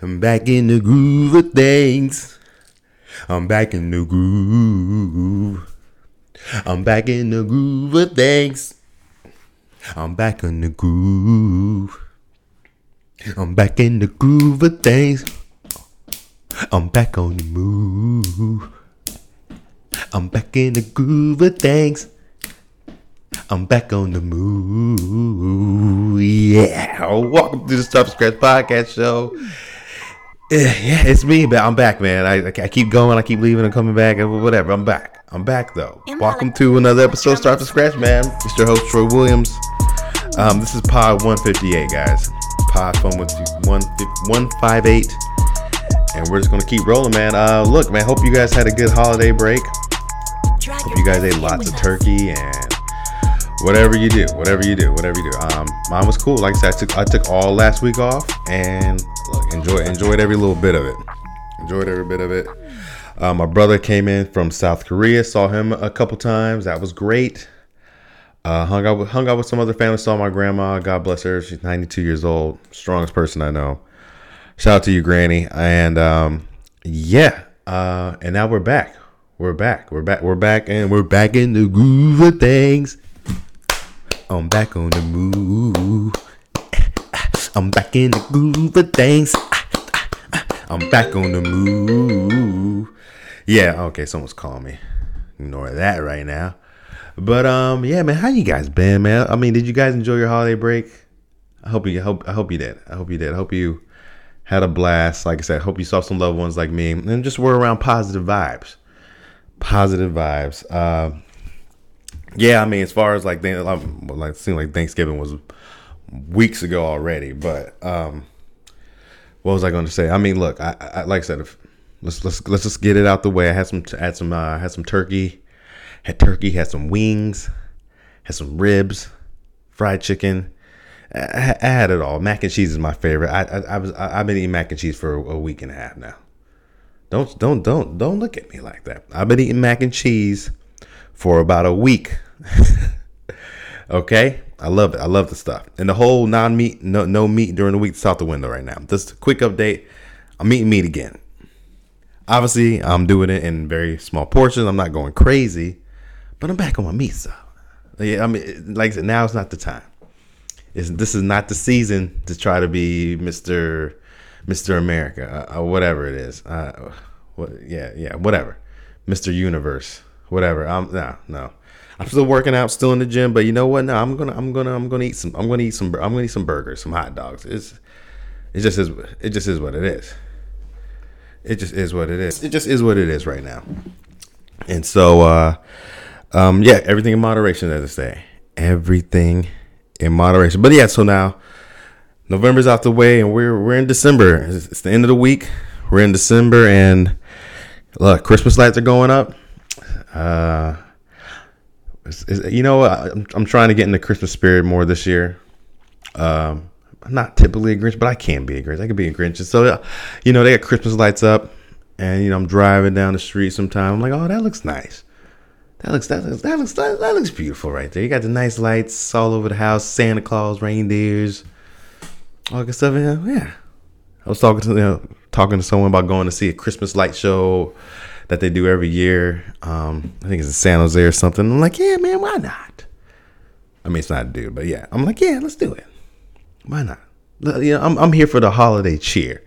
I'm back in the groove of things. I'm back in the groove. I'm back in the groove of things. I'm back in the groove. I'm back in the groove of things. I'm back on the move. I'm back in the groove of things. I'm back on the move. Yeah. Welcome to the Stuff Scratch Podcast Show. Yeah, yeah, it's me, but I'm back, man. I, I keep going, I keep leaving and coming back, and whatever. I'm back. I'm back, though. Welcome to another episode of Start from Scratch, man. It's your host, Troy Williams. Um, this is Pod 158, guys. Pod phone with 158. And we're just going to keep rolling, man. Uh, look, man, hope you guys had a good holiday break. Hope you guys ate lots of turkey and whatever you do, whatever you do, whatever you do. Um, mine was cool. Like I said, I took I took all last week off and look, enjoy enjoyed every little bit of it. Enjoyed every bit of it. Uh, my brother came in from South Korea. Saw him a couple times. That was great. Uh, hung out with hung out with some other family. Saw my grandma. God bless her. She's 92 years old. Strongest person I know. Shout out to you, Granny. And um, yeah. Uh, and now we're back. We're back. We're back. We're back, and we're back in the groove of things. I'm back on the move. I'm back in the groove of things. I'm back on the move. Yeah, okay, someone's calling me. Ignore that right now. But um, yeah, man, how you guys been, man? I mean, did you guys enjoy your holiday break? I hope you hope I hope you did. I hope you did. I hope you had a blast. Like I said, I hope you saw some loved ones like me and just were around positive vibes. Positive vibes. Uh, yeah, I mean, as far as like, like, seemed like Thanksgiving was weeks ago already. But um, what was I going to say? I mean, look, I, I like I said, if, let's let's let's just get it out the way. I had some had some uh, had some turkey, had turkey, had some wings, had some ribs, fried chicken. I, I had it all. Mac and cheese is my favorite. I, I, I was I've been eating mac and cheese for a, a week and a half now. Don't don't don't don't look at me like that. I've been eating mac and cheese for about a week. okay, I love it. I love the stuff. And the whole non-meat, no no meat during the week is out the window right now. Just a quick update. I'm eating meat again. Obviously, I'm doing it in very small portions. I'm not going crazy, but I'm back on my meat stuff. Yeah, I mean, like I said, now it's not the time. It's, this is not the season to try to be Mister Mister America uh, or whatever it is. Uh, what? Yeah, yeah, whatever. Mister Universe, whatever. I'm no, no. I'm still working out, still in the gym, but you know what? No, I'm gonna, I'm gonna, I'm gonna eat some. I'm gonna eat some. I'm gonna eat some burgers, some hot dogs. It's, it just is. It just is what it is. It just is what it is. It just is what it is right now. And so, uh, um, yeah, everything in moderation, as I say. Everything in moderation. But yeah, so now November's out the way, and we're we're in December. It's, it's the end of the week. We're in December, and look, Christmas lights are going up. Uh, you know, I'm, I'm trying to get in the Christmas spirit more this year. Um, I'm not typically a Grinch, but I can be a Grinch. I can be a Grinch. So, you know, they got Christmas lights up, and you know, I'm driving down the street sometime. I'm like, oh, that looks nice. That looks that looks that looks that, that looks beautiful right there. You got the nice lights all over the house, Santa Claus, reindeers, all good stuff. Yeah, yeah. I was talking to you know, talking to someone about going to see a Christmas light show that they do every year. Um, I think it's in San Jose or something. I'm like, yeah, man, why not? I mean, it's not a dude, but yeah, I'm like, yeah, let's do it. Why not? You know, I'm I'm here for the holiday cheer.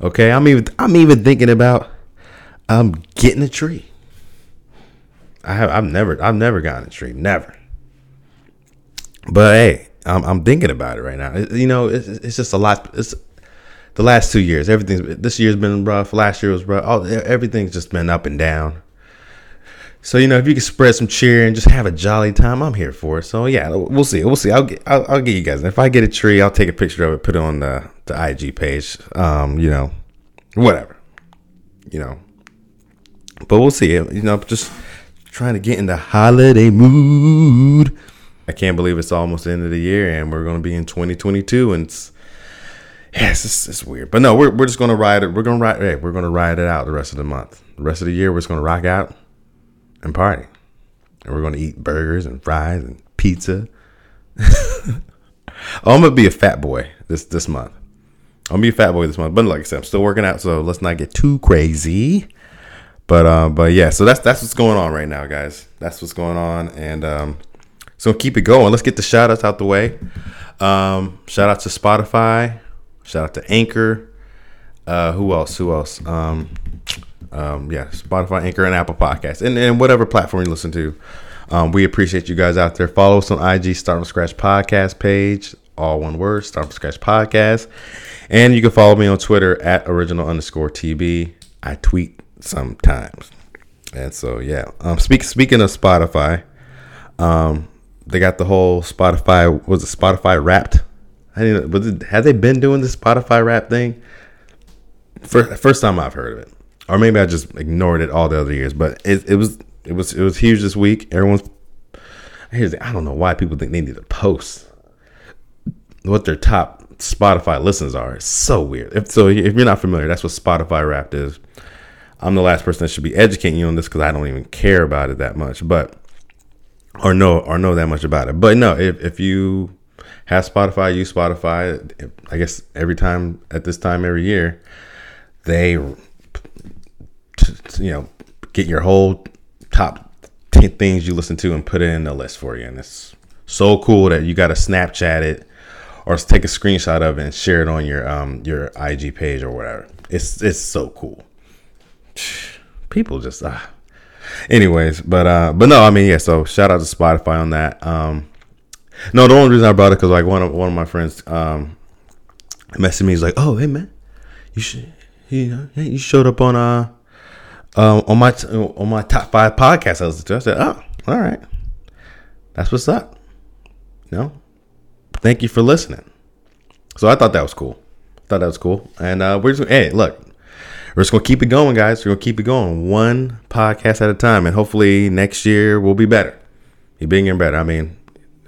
Okay, I'm even I'm even thinking about um getting a tree. I have I've never I've never gotten a tree, never. But hey, I'm I'm thinking about it right now. It, you know, it's, it's just a lot. It's the last two years. Everything's this year's been rough. Last year was rough. All everything's just been up and down. So you know, if you can spread some cheer and just have a jolly time, I'm here for it. So yeah, we'll see. We'll see. I'll get. I'll, I'll get you guys. If I get a tree, I'll take a picture of it, put it on the the IG page. Um, you know, whatever. You know, but we'll see. You know, just trying to get in the holiday mood. I can't believe it's almost the end of the year and we're going to be in 2022 and it's yeah, it's, it's weird. But no, we're, we're just gonna ride it. We're gonna ride. Hey, we're gonna ride it out the rest of the month. The rest of the year, we're just gonna rock out and party, and we're gonna eat burgers and fries and pizza. oh, I'm gonna be a fat boy this this month. I'm gonna be a fat boy this month. But like I said, I'm still working out, so let's not get too crazy. But um, but yeah, so that's that's what's going on right now, guys. That's what's going on, and um, so keep it going. Let's get the shout outs out the way. Um, shout out to Spotify. Shout out to Anchor. Uh, who else? Who else? Um, um, yeah, Spotify, Anchor, and Apple Podcasts, and, and whatever platform you listen to. Um, we appreciate you guys out there. Follow us on IG, Start from Scratch Podcast page, all one word, Start from Scratch Podcast. And you can follow me on Twitter at original underscore TB. I tweet sometimes. And so, yeah. Um, speak, speaking of Spotify, um, they got the whole Spotify, was it Spotify wrapped? I didn't, it, have they been doing the Spotify rap thing? First, first time I've heard of it. Or maybe I just ignored it all the other years, but it, it was it was it was huge this week. Everyone's here's the, I don't know why people think they need to post what their top Spotify listens are. It's so weird. If so, if you're not familiar, that's what Spotify Wrapped is. I'm the last person that should be educating you on this because I don't even care about it that much, but or know or know that much about it. But no, if if you have Spotify, use Spotify. I guess every time at this time every year, they you know get your whole top 10 things you listen to and put it in the list for you. And it's so cool that you got to Snapchat it or take a screenshot of it and share it on your um your IG page or whatever. It's it's so cool. People just ah. Anyways, but uh but no, I mean yeah, so shout out to Spotify on that. Um no, the only reason I brought it cuz like one of one of my friends um messaged me he's like, "Oh, hey man, you should you know, you showed up on uh um, on my on my top five podcast." I to. I said, "Oh, all right, that's what's up." Know, thank you for listening. So I thought that was cool. Thought that was cool, and uh, we're just hey, look, we're just gonna keep it going, guys. We're gonna keep it going, one podcast at a time, and hopefully next year we'll be better. Be bigger and better. I mean,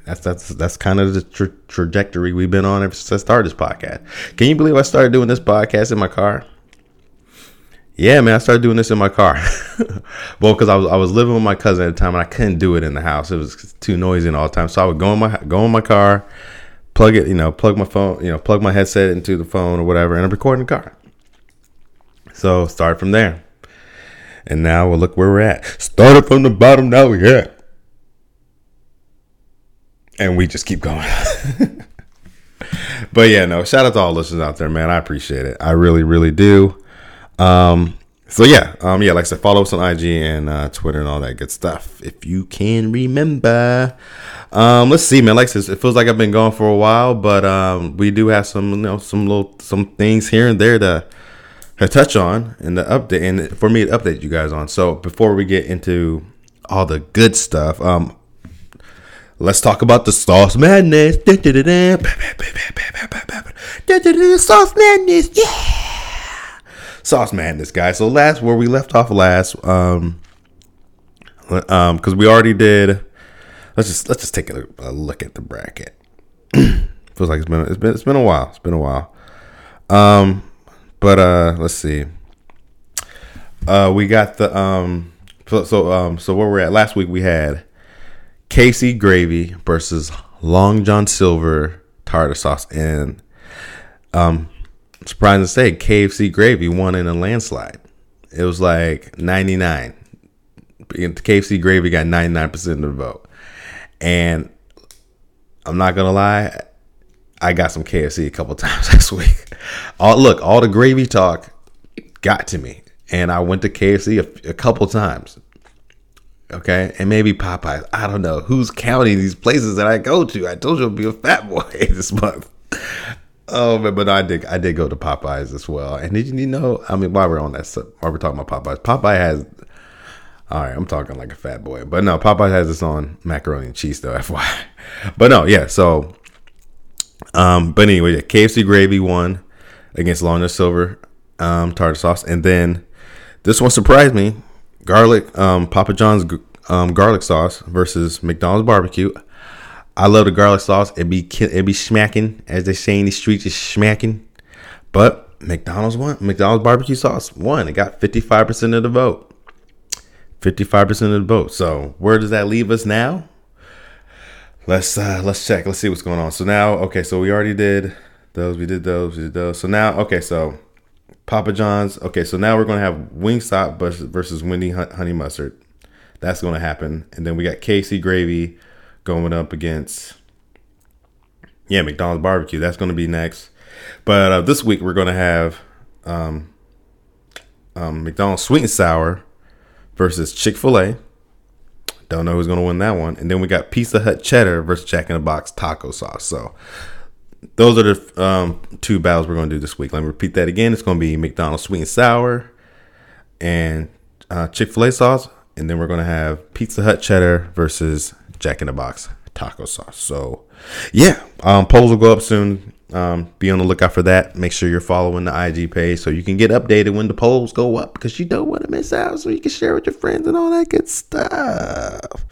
that's that's that's kind of the tra- trajectory we've been on ever since I started this podcast. Can you believe I started doing this podcast in my car? Yeah, man, I started doing this in my car. well, because I was I was living with my cousin at the time and I couldn't do it in the house. It was too noisy all the time. So I would go in my go in my car, plug it, you know, plug my phone, you know, plug my headset into the phone or whatever, and I'm recording the car. So start from there. And now we'll look where we're at. Started from the bottom, now we're here. And we just keep going. but yeah, no, shout out to all listeners out there, man. I appreciate it. I really, really do. Um, so yeah, um, yeah, like I said, follow us on IG and uh, Twitter and all that good stuff. If you can remember, um, let's see, man. Like I said, it feels like I've been gone for a while, but um, we do have some, you know, some little some things here and there to, to touch on and the update, and for me to update you guys on. So before we get into all the good stuff, um, let's talk about the sauce madness. Sauce madness, yeah. Sauce Madness, guys. So last where we left off last, um, um, because we already did. Let's just let's just take a, a look at the bracket. Feels like it's been it's been it's been a while. It's been a while. Um, but uh, let's see. Uh, we got the um, so, so um, so where we're at last week we had KC Gravy versus Long John Silver tartar sauce and um surprised to say, KFC Gravy won in a landslide. It was like 99. KFC Gravy got 99% of the vote. And I'm not going to lie, I got some KFC a couple times this week. All, look, all the gravy talk got to me. And I went to KFC a, a couple times. Okay. And maybe Popeyes. I don't know. Who's counting these places that I go to? I told you I'd be a fat boy this month. Oh, but, but I did I did go to Popeyes as well. And did you know? I mean, while we're on that, while we're talking about Popeyes, Popeye has. All right, I'm talking like a fat boy, but no, Popeye has its own macaroni and cheese though, FYI. But no, yeah. So, um, but anyway, yeah, KFC gravy won against John Silver um, tartar sauce, and then this one surprised me: garlic um, Papa John's um, garlic sauce versus McDonald's barbecue. I love the garlic sauce. It be it be smacking, as they say in the streets, is smacking. But McDonald's won. McDonald's barbecue sauce won. It got fifty five percent of the vote. Fifty five percent of the vote. So where does that leave us now? Let's uh let's check. Let's see what's going on. So now, okay, so we already did Those we did those, we did those. So now, okay, so Papa John's. Okay, so now we're gonna have Wingstop versus, versus Wendy Honey Mustard. That's gonna happen, and then we got KFC Gravy going up against yeah McDonald's Barbecue. That's gonna be next. But uh, this week we're gonna have um, um, McDonald's Sweet and Sour versus Chick Fil A. Don't know who's gonna win that one. And then we got Pizza Hut Cheddar versus Jack in the Box Taco Sauce. So those are the um, two battles we're going to do this week. Let me repeat that again. It's going to be McDonald's sweet and sour and uh, Chick fil A sauce. And then we're going to have Pizza Hut cheddar versus Jack in the Box taco sauce. So, yeah, um, polls will go up soon. Um, be on the lookout for that. Make sure you're following the IG page so you can get updated when the polls go up because you don't want to miss out. So you can share with your friends and all that good stuff.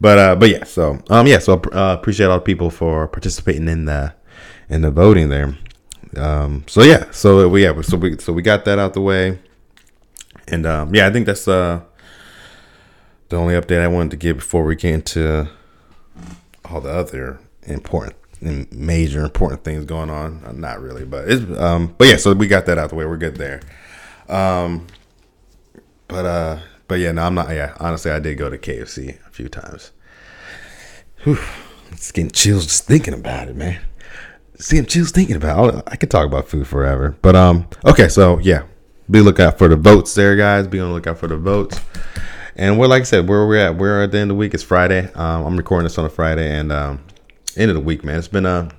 But uh, but yeah, so um, yeah, so uh, appreciate all the people for participating in the in the voting there. Um, so yeah, so we yeah, so we so we got that out the way, and um, yeah, I think that's uh the only update I wanted to give before we get into all the other important and major important things going on. Uh, not really, but it's um, but yeah, so we got that out the way. We're good there. Um, but uh, but yeah, no, I'm not. Yeah, honestly, I did go to KFC a few times. Whew, it's getting chills just thinking about it, man. See, I'm chills thinking about. It. I could talk about food forever, but um, okay, so yeah, be lookout for the votes there, guys. Be on the lookout for the votes. And we're like I said, where we're at, we're at the end of the week. It's Friday. Um, I'm recording this on a Friday, and um, end of the week, man. It's been a, uh,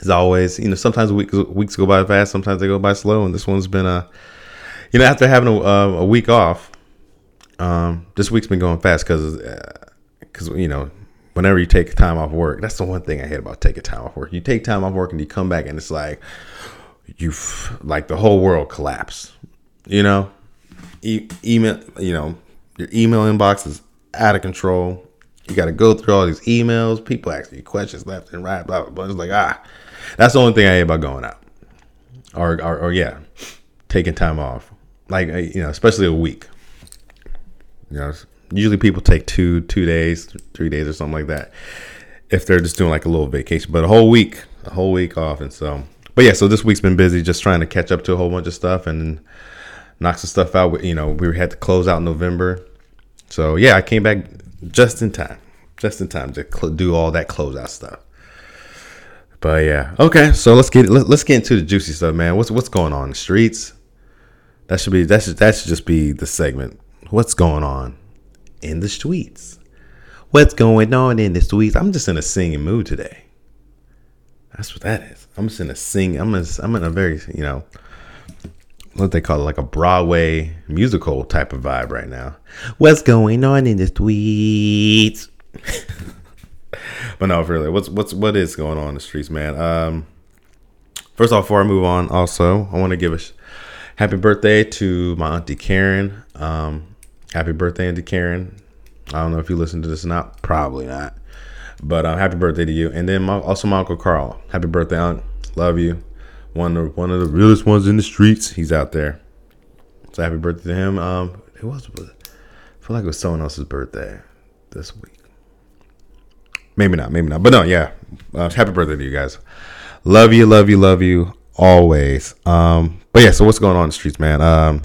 as always, you know, sometimes weeks weeks go by fast, sometimes they go by slow, and this one's been a, you know, after having a, a week off, um, this week's been going fast because, because uh, you know, whenever you take time off work, that's the one thing I hate about taking time off work. You take time off work and you come back and it's like you like the whole world collapse. You know, e- email. You know, your email inbox is out of control. You got to go through all these emails. People asking you questions left and right. Blah blah blah. It's like ah, that's the only thing I hate about going out, or or, or yeah, taking time off. Like you know, especially a week. You know, usually people take two, two days, three days, or something like that. If they're just doing like a little vacation, but a whole week, a whole week off, and so. But yeah, so this week's been busy, just trying to catch up to a whole bunch of stuff and knock some stuff out. You know, we had to close out November, so yeah, I came back just in time, just in time to cl- do all that closeout stuff. But yeah, okay. So let's get let, us get into the juicy stuff, man. What's what's going on in the streets? That should be that should that should just be the segment what's going on in the streets? What's going on in the streets? I'm just in a singing mood today. That's what that is. I'm just in a sing. I'm in, I'm in a very you know what they call it like a Broadway musical type of vibe right now. What's going on in the streets? but no, really, what's what's what is going on in the streets, man? Um, first off, before I move on, also I want to give a sh- happy birthday to my auntie Karen. Um, happy birthday, Auntie Karen. I don't know if you listen to this or not. Probably not. But uh, happy birthday to you. And then my, also my Uncle Carl. Happy birthday, Aunt. Love you. One of, one of the realest ones in the streets. He's out there. So happy birthday to him. Um, it was, I feel like it was someone else's birthday this week. Maybe not, maybe not. But no, yeah. Uh, happy birthday to you guys. Love you, love you, love you always. Um, but yeah, so what's going on in the streets, man? Um,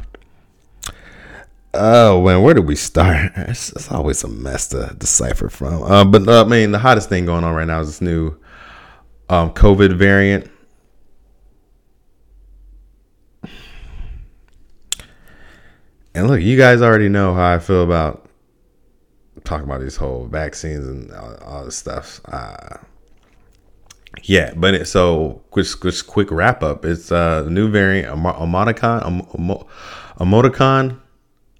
Oh man, where did we start? It's, it's always a mess to decipher from. Uh, but uh, I mean, the hottest thing going on right now is this new um, COVID variant. And look, you guys already know how I feel about talking about these whole vaccines and all, all this stuff. Uh, yeah, but it, so quick, quick, quick wrap up. It's uh, the new variant, Omicron, Emoticon Omicron.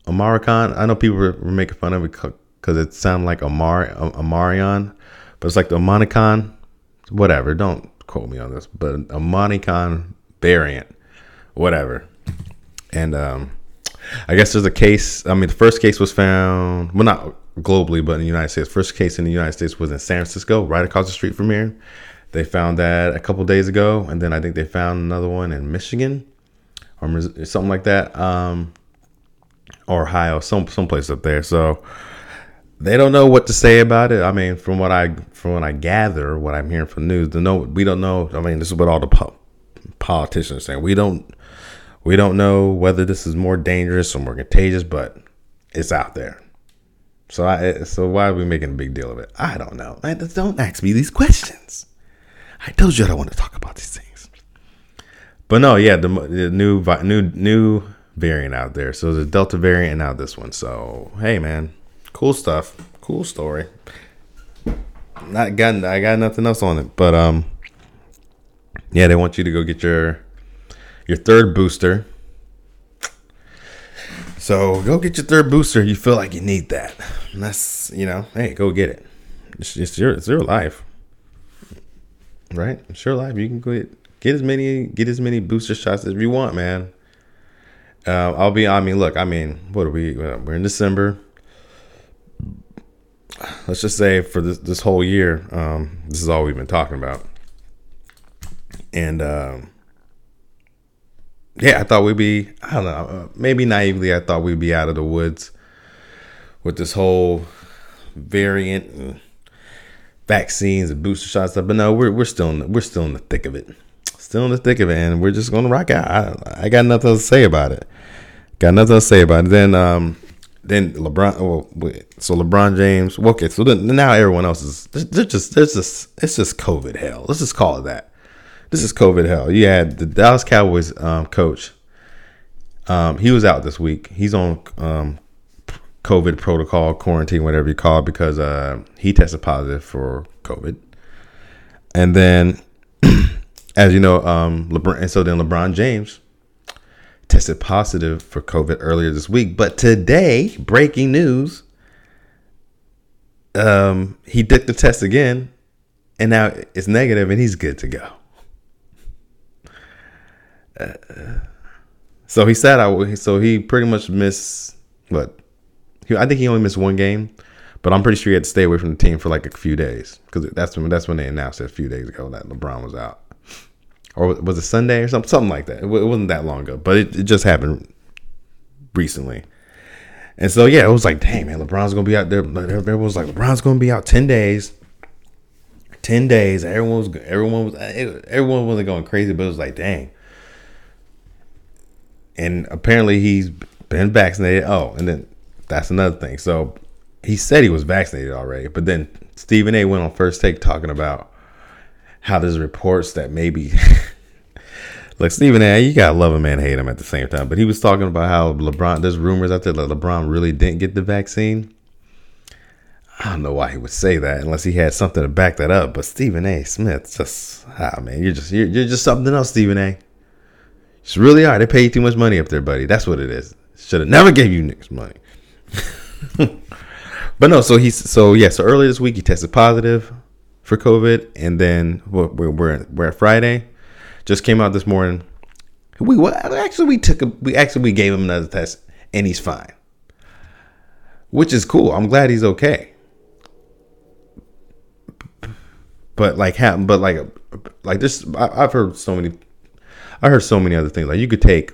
I know people were, were making fun of it because it sounded like Amar Amarion, but it's like the Omicron. Whatever. Don't quote me on this, but a Omicron variant, whatever. And um, I guess there's a case. I mean, the first case was found. Well, not globally, but in the United States. First case in the United States was in San Francisco, right across the street from here. They found that a couple days ago, and then I think they found another one in Michigan or something like that. Um, or Ohio, some someplace up there. So they don't know what to say about it. I mean, from what I from what I gather, what I'm hearing from news, the no, we don't know. I mean, this is what all the po- politicians are saying. We don't we don't know whether this is more dangerous or more contagious, but it's out there. So I so why are we making a big deal of it? I don't know. Man, don't ask me these questions. I told you I don't want to talk about these things. But no, yeah, the, the new new new variant out there. So the Delta variant and now this one. So hey, man, cool stuff, cool story. Not got I got nothing else on it, but um, yeah, they want you to go get your your third booster so go get your third booster. You feel like you need that. And that's you know, hey, go get it. It's, it's your it's your life, right? It's your life. You can go get, get as many get as many booster shots as you want, man. Uh, I'll be. I mean, look. I mean, what are we? Uh, we're in December. Let's just say for this this whole year, um, this is all we've been talking about, and. Um, yeah, I thought we'd be, I don't know, uh, maybe naively, I thought we'd be out of the woods with this whole variant and vaccines and booster shots stuff. But no, we're we're still in the, we're still in the thick of it, still in the thick of it, and we're just gonna rock out. I, I got nothing to say about it. Got nothing to say about it. Then um then LeBron. Well, so LeBron James. Well, okay, so then now everyone else is they're just there's just it's just COVID hell. Let's just call it that this is COVID hell. You had the Dallas Cowboys um, coach. Um, he was out this week. He's on um, COVID protocol, quarantine, whatever you call it, because uh, he tested positive for COVID. And then, as you know, um, LeBron, and so then LeBron James tested positive for COVID earlier this week. But today, breaking news, um, he did the test again, and now it's negative, and he's good to go so he sat out. So he pretty much missed what? I think he only missed one game, but I'm pretty sure he had to stay away from the team for like a few days because that's when that's when they announced it a few days ago that LeBron was out, or was it Sunday or something something like that. It wasn't that long ago, but it, it just happened recently. And so yeah, it was like, dang man, LeBron's gonna be out there. Everyone was like, LeBron's gonna be out ten days. Ten days. Everyone was everyone was eh, everyone wasn't going crazy, but it was like, dang and apparently he's been vaccinated. Oh, and then that's another thing. So he said he was vaccinated already, but then Stephen A. went on first take talking about how there's reports that maybe. Look, Stephen A. You gotta love him and hate him at the same time. But he was talking about how LeBron. There's rumors out there that LeBron really didn't get the vaccine. I don't know why he would say that unless he had something to back that up. But Stephen A. Smith, just ah man, you're just you're, you're just something else, Stephen A. It's really hard. They pay you too much money up there, buddy. That's what it is. Should have never gave you niggas money. but no, so he's so yeah. So earlier this week he tested positive for COVID, and then we're we're, we're at Friday. Just came out this morning. We what actually we took a, we actually we gave him another test, and he's fine, which is cool. I'm glad he's okay. But like, but like, like this, I've heard so many I heard so many other things. Like you could take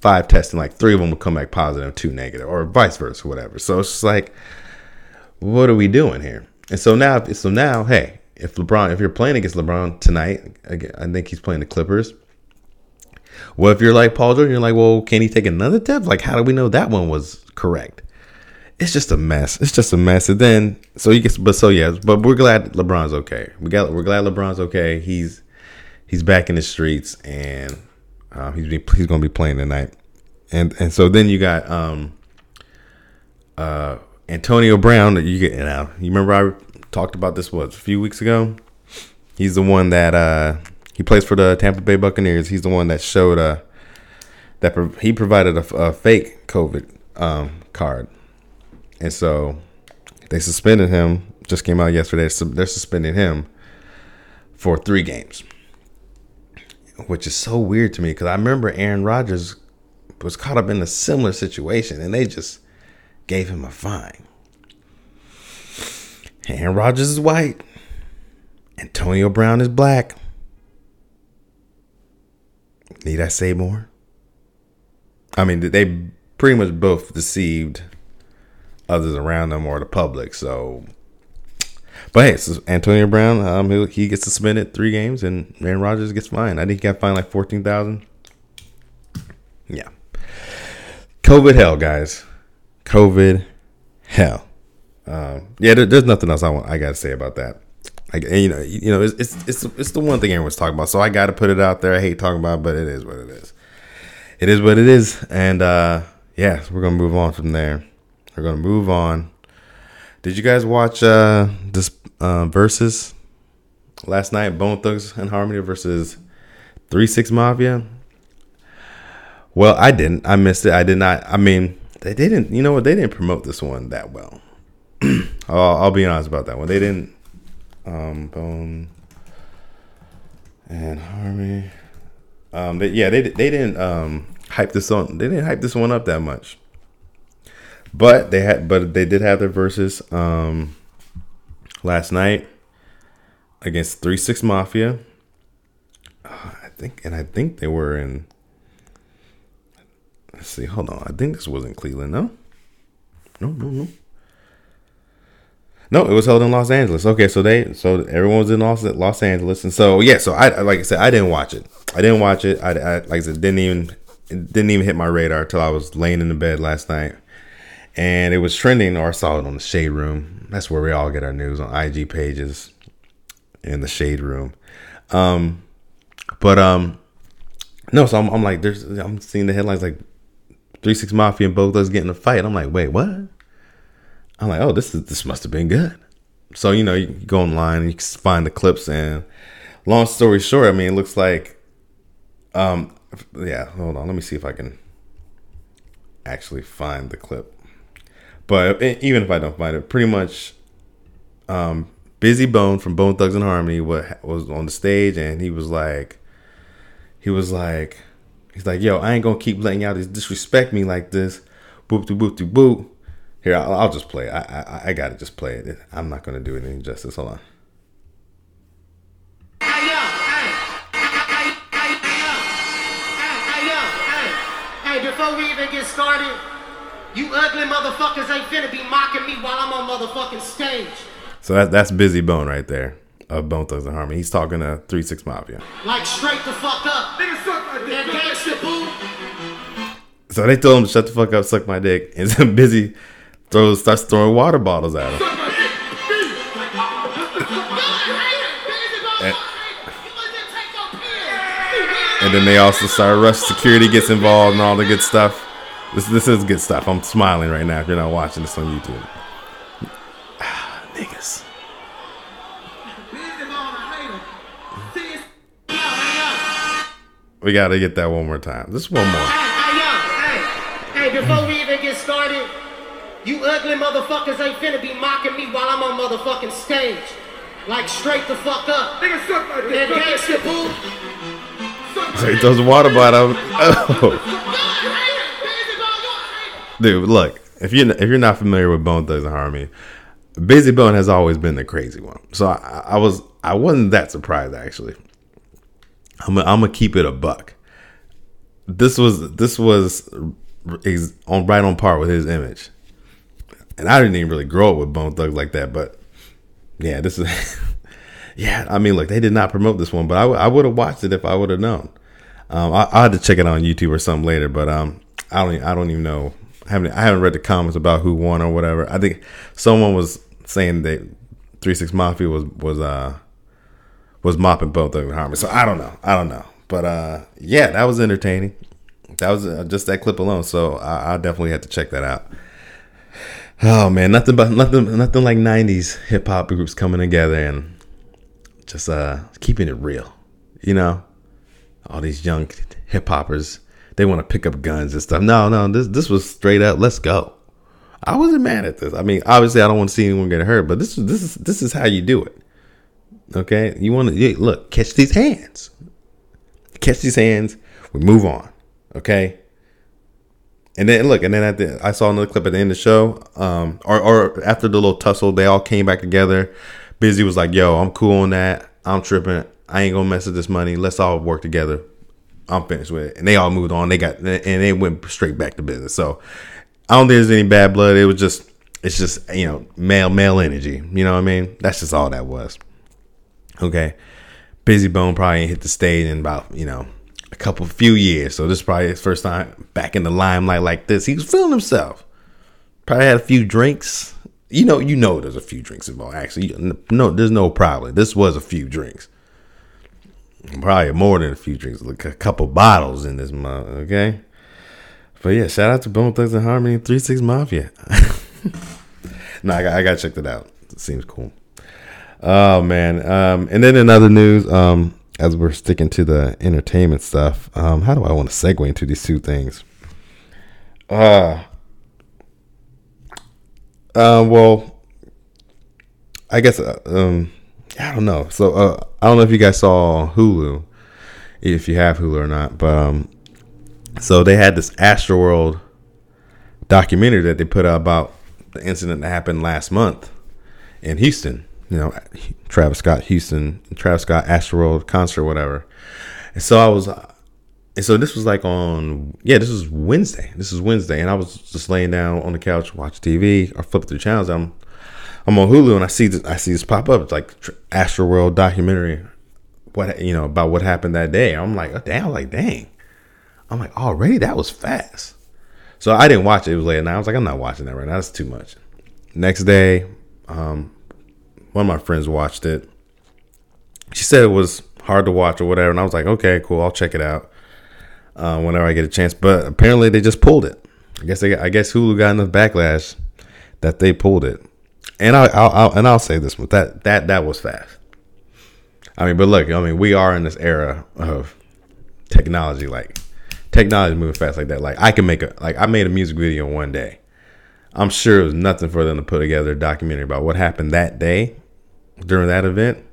five tests and like three of them would come back positive, two negative, or vice versa, whatever. So it's just like, what are we doing here? And so now, so now, hey, if LeBron, if you're playing against LeBron tonight, I think he's playing the Clippers. Well, if you're like Paul George, you're like, well, can he take another test? Like, how do we know that one was correct? It's just a mess. It's just a mess. And then, so you get, but so yeah, but we're glad LeBron's okay. We got, we're glad LeBron's okay. He's he's back in the streets and um, he's he's going to be playing tonight. And and so then you got um, uh, Antonio Brown you get you know you remember I talked about this what a few weeks ago. He's the one that uh, he plays for the Tampa Bay Buccaneers. He's the one that showed uh, that pro- he provided a, a fake COVID um, card, and so they suspended him. Just came out yesterday. They're suspending him for three games which is so weird to me because I remember Aaron Rodgers was caught up in a similar situation and they just gave him a fine. Aaron Rodgers is white. Antonio Brown is black. Need I say more? I mean, they pretty much both deceived others around them or the public. So, but hey, so Antonio Brown, um, he, he gets suspended three games, and Aaron Rodgers gets fined. I think he got fined like fourteen thousand. Yeah, COVID hell, guys. COVID hell. Um, yeah, there, there's nothing else I want. I gotta say about that. I, you know, you know, it's, it's it's it's the one thing everyone's talking about. So I got to put it out there. I hate talking about, it, but it is what it is. It is what it is, and uh, yeah, we're gonna move on from there. We're gonna move on. Did you guys watch uh, this uh, versus last night? Bone Thugs-n-Harmony versus Three Six Mafia. Well, I didn't. I missed it. I did not. I mean, they didn't. You know what? They didn't promote this one that well. I'll, I'll, be honest about that one. They didn't. Um, Bone and Harmony. Um, they, yeah, they they didn't um hype this on. They didn't hype this one up that much. But they had, but they did have their verses um last night against Three Six Mafia. Uh, I think, and I think they were in. Let's see. Hold on. I think this was in Cleveland. No. No. No. No. No, it was held in Los Angeles. Okay, so they so everyone was in Los, Los Angeles, and so yeah, so I like I said, I didn't watch it. I didn't watch it. I, I like I said, didn't even didn't even hit my radar until I was laying in the bed last night, and it was trending, or I saw it on the Shade Room. That's where we all get our news on IG pages, in the Shade Room. Um, but um, no, so I'm, I'm like, there's I'm seeing the headlines like Three Six Mafia and both us getting a fight. I'm like, wait, what? I'm like, oh, this is this must have been good. So you know, you go online and you find the clips. And long story short, I mean, it looks like, um, yeah. Hold on, let me see if I can actually find the clip. But even if I don't find it, pretty much, um, Bizzy Bone from Bone Thugs-n-Harmony was on the stage, and he was like, he was like, he's like, yo, I ain't gonna keep letting y'all disrespect me like this. Boop de boop de boop. Here, I'll, I'll just play. I, I, I gotta just play it. I'm not gonna do it any justice. Hold on. Hey, before we even get started, you ugly motherfuckers ain't finna be mocking me while I'm on motherfucking stage. So that, that's Bizzy Bone right there of Bone Thugs-n-Harmony. He's talking to Three Six Mafia. Like straight the fuck up. Nigga suck my dick. That gangsta boo. So they told him to shut the fuck up, suck my dick, and then Bizzy throws starts throwing water bottles at him. and, then they also start rush security gets involved and all the good stuff. This this is good stuff. I'm smiling right now if you're not watching this on YouTube. Ah, niggas. We gotta get that one more time. Just one more. You ugly motherfuckers ain't finna be mocking me while I'm on motherfucking stage. Like straight the fuck up. Nigga, suck my dick. That gangsta boo. So he throws water bottle. Oh. Dude, look, if you if you're not familiar with Bone Thugs and Harmony, Bizzy Bone has always been the crazy one. So I, I was I wasn't that surprised actually. I'm a, I'm gonna keep it a buck. This was this was on right on par with his image, and I didn't even really grow up with Bone Thugs like that. But yeah, this is yeah. I mean, look, they did not promote this one, but I, w- I would have watched it if I would have known. Um, I, I had to check it on YouTube or something later, but um, I don't I don't even know I haven't I haven't read the comments about who won or whatever. I think someone was saying that Three Six Mafia was was uh was mopping both of Harmony. So I don't know. I don't know. But uh yeah, that was entertaining. That was uh, just that clip alone. So I, I definitely had to check that out. Oh man, nothing but nothing nothing like '90s hip hop groups coming together and just uh keeping it real. You know, all these young hip hoppers they want to pick up guns and stuff. No, no, this this was straight up. Let's go. I wasn't mad at this. I mean, obviously, I don't want to see anyone get hurt, but this is this is this is how you do it. Okay, you want to look catch these hands, catch these hands. We move on. Okay. And then look, and then at the, I saw another clip at the end of the show, um, or, or after the little tussle, they all came back together. Bizzy was like, "Yo, I'm cool on that. I'm tripping. I ain't gonna mess with this money. Let's all work together. I'm finished with it. And they all moved on. They got and they went straight back to business. So I don't think there's any bad blood. It was just it's just you know male male energy. You know what I mean? That's just all that was. Okay, Bizzy Bone probably hit the stage in about you know a couple few years, so this is probably his first time back in the limelight like this. He was feeling himself. Probably had a few drinks. You know, you know, there's a few drinks involved. Actually, no, there's no problem. This was a few drinks. Probably more than a few drinks, like a couple bottles in this month. Okay, but yeah, shout out to Bone Thugs-n-Harmony, Three Six Mafia. no, I got, I got to check that out. It seems cool. Oh man. Um, and then in other news, um, as we're sticking to the entertainment stuff, um, how do I want to segue into these two things? Uh, uh well, I guess, uh, um, I don't know. So, uh, I don't know if you guys saw Hulu, if you have Hulu or not, but, um, so they had this Astroworld documentary that they put out about the incident that happened last month in Houston. You know, Travis Scott Houston, Travis Scott Astroworld concert, whatever. And so I was, and so this was like on, yeah, this was Wednesday. This is Wednesday, and I was just laying down on the couch, watch TV, or flip through channels. I'm, I'm on Hulu, and I see this, I see this pop up. It's like Astroworld documentary, what you know about what happened that day. I'm like, oh, damn, like dang. I'm like, already that was fast. So I didn't watch it. It was late at night. I was like, I'm not watching that right now. That's too much. Next day, um, one of my friends watched it. She said it was hard to watch or whatever, and I was like, okay, cool, I'll check it out uh, whenever I get a chance. But apparently, they just pulled it. I guess they, I guess Hulu got enough backlash that they pulled it. And I, I'll, I'll and I'll say this, but that that that was fast. I mean, but look, I mean, we are in this era of technology, like technology moving fast like that. Like I can make a like I made a music video one day. I'm sure it was nothing for them to put together a documentary about what happened that day during that event.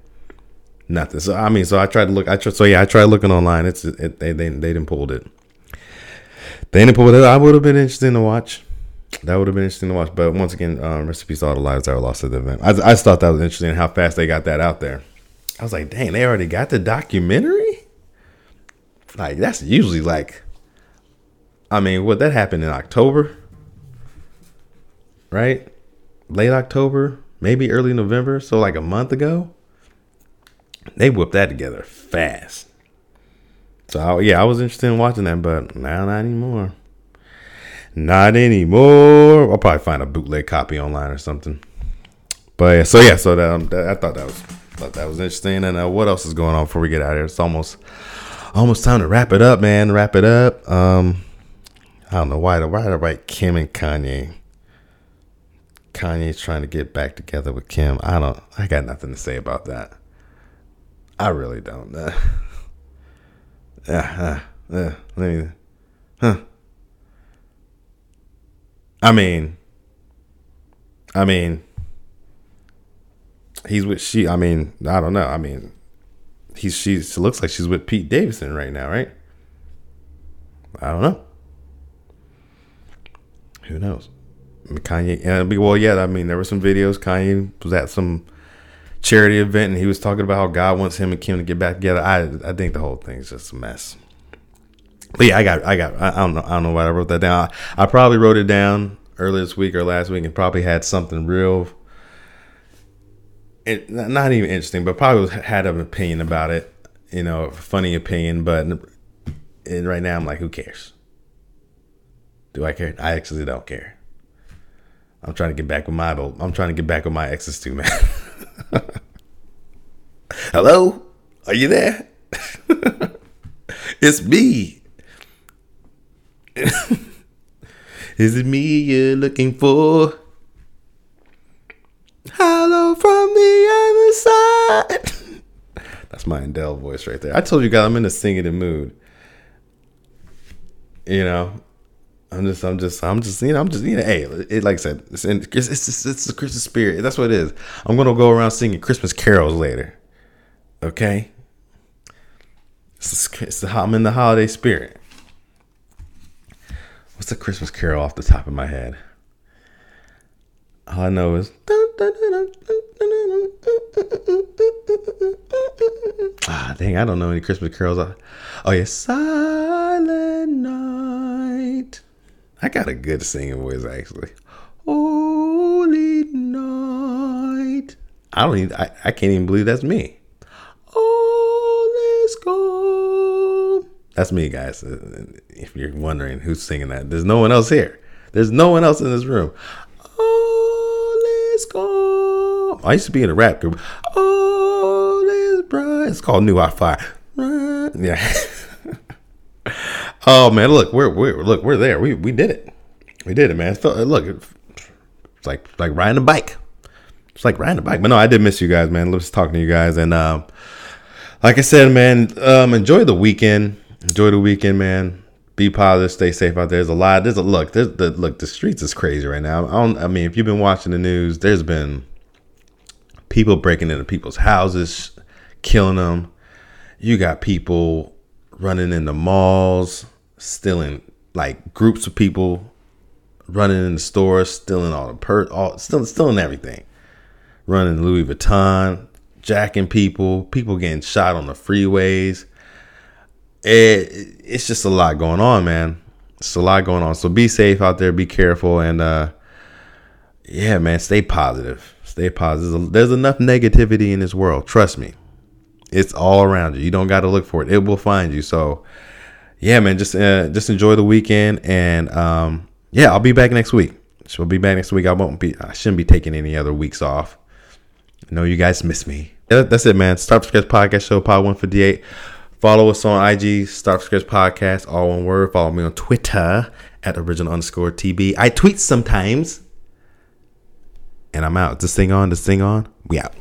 Nothing. So I mean, so I tried to look. I tried, so yeah, I tried looking online. It's it, they they they didn't pull it. They didn't pull it. I would have been interesting to watch. That would have been interesting to watch. But once again, um, recipes all the lives that were lost at the event. I, I just thought that was interesting how fast they got that out there. I was like, dang, they already got the documentary. Like that's usually like I mean, what that happened in October, right? Late October, maybe early November. So like a month ago, they whipped that together fast. So I, yeah, I was interested in watching that, but now not anymore. Not anymore. I'll probably find a bootleg copy online or something. But yeah, so yeah, so that, um, that, I thought that was thought that was interesting. And uh, what else is going on before we get out of here? It's almost almost time to wrap it up, man. Wrap it up. Um, I don't know why the why to write Kim and Kanye. Kanye's trying to get back together with Kim. I don't. I got nothing to say about that. I really don't. Uh, uh, uh, let me. Huh. I mean. I mean. He's with she. I mean, I don't know. I mean, he's she. looks like she's with Pete Davidson right now, right? I don't know. Who knows? Kanye, uh, well, yeah, I mean, there were some videos. Kanye was at some charity event and he was talking about how God wants him and Kim to get back together. I I think the whole thing's just a mess. But yeah, I got I got I, don't know I don't know why I wrote that down. I, I probably wrote it down earlier this week or last week and probably had something real it, not even interesting, but probably had an opinion about it, you know, funny opinion. But and right now, I'm like, who cares? Do I care? I actually don't care. I'm trying to get back with my I'm trying to get back with my exes too, man. Hello? Are you there? it's me. Is it me you're looking for? Hello from the other side. That's my Adele voice right there. I told you guys I'm in a singing mood. You know, I'm just, I'm just, I'm just, you know, I'm just, you know, hey, it, like I said, it's, in, it's, it's, it's the Christmas spirit. That's what it is. I'm gonna go around singing Christmas carols later. Okay, it's, it's the, I'm in the holiday spirit. What's the Christmas carol off the top of my head? All I know is. Ah, dang, I don't know any Christmas carols. Oh. Silent Night. I got a good singing voice, actually. Oh, I don't even, I, I can't even believe that's me. Oh, let's go. That's me, guys. Uh, if you're wondering who's singing that, there's no one else here. There's no one else in this room. Oh, let's go. I used to be in a rap group. Oh, let's bright. It's called New Eye Fire. Yeah. oh man, look, we're we're look, we're there. We we did it. We did it, man. It felt, look, it's like like riding a bike. It's like riding a bike. But no, I did miss you guys, man. Let's talking to you guys. And um, like I said, man, um, enjoy the weekend. Enjoy the weekend, man. Be positive. Stay safe out there. There's a lot. There's a look. There's the look. The streets is crazy right now. I don't. I mean, if you've been watching the news, there's been people breaking into people's houses, killing them. You got people running in the malls, stealing like groups of people running in the stores, stealing all the per, all still stealing everything running Louis Vuitton, jacking people, people getting shot on the freeways. It, it's just a lot going on, man. It's a lot going on. So be safe out there, be careful, and uh, yeah, man, stay positive. Stay positive. There's enough negativity in this world. Trust me. It's all around you. You don't got to look for it. It will find you. So, yeah, man, just uh, just enjoy the weekend, and um, yeah, I'll be back next week. So I'll be back next week. I won't be. I shouldn't be taking any other weeks off. I know you guys miss me. Yeah, that's it, man. Start Scratch Podcast Show, Pod 158. Follow us on IG, Start Scratch Podcast, all one word. Follow me on Twitter at original underscore TB. I tweet sometimes. And I'm out. This thing on, this thing on. We out.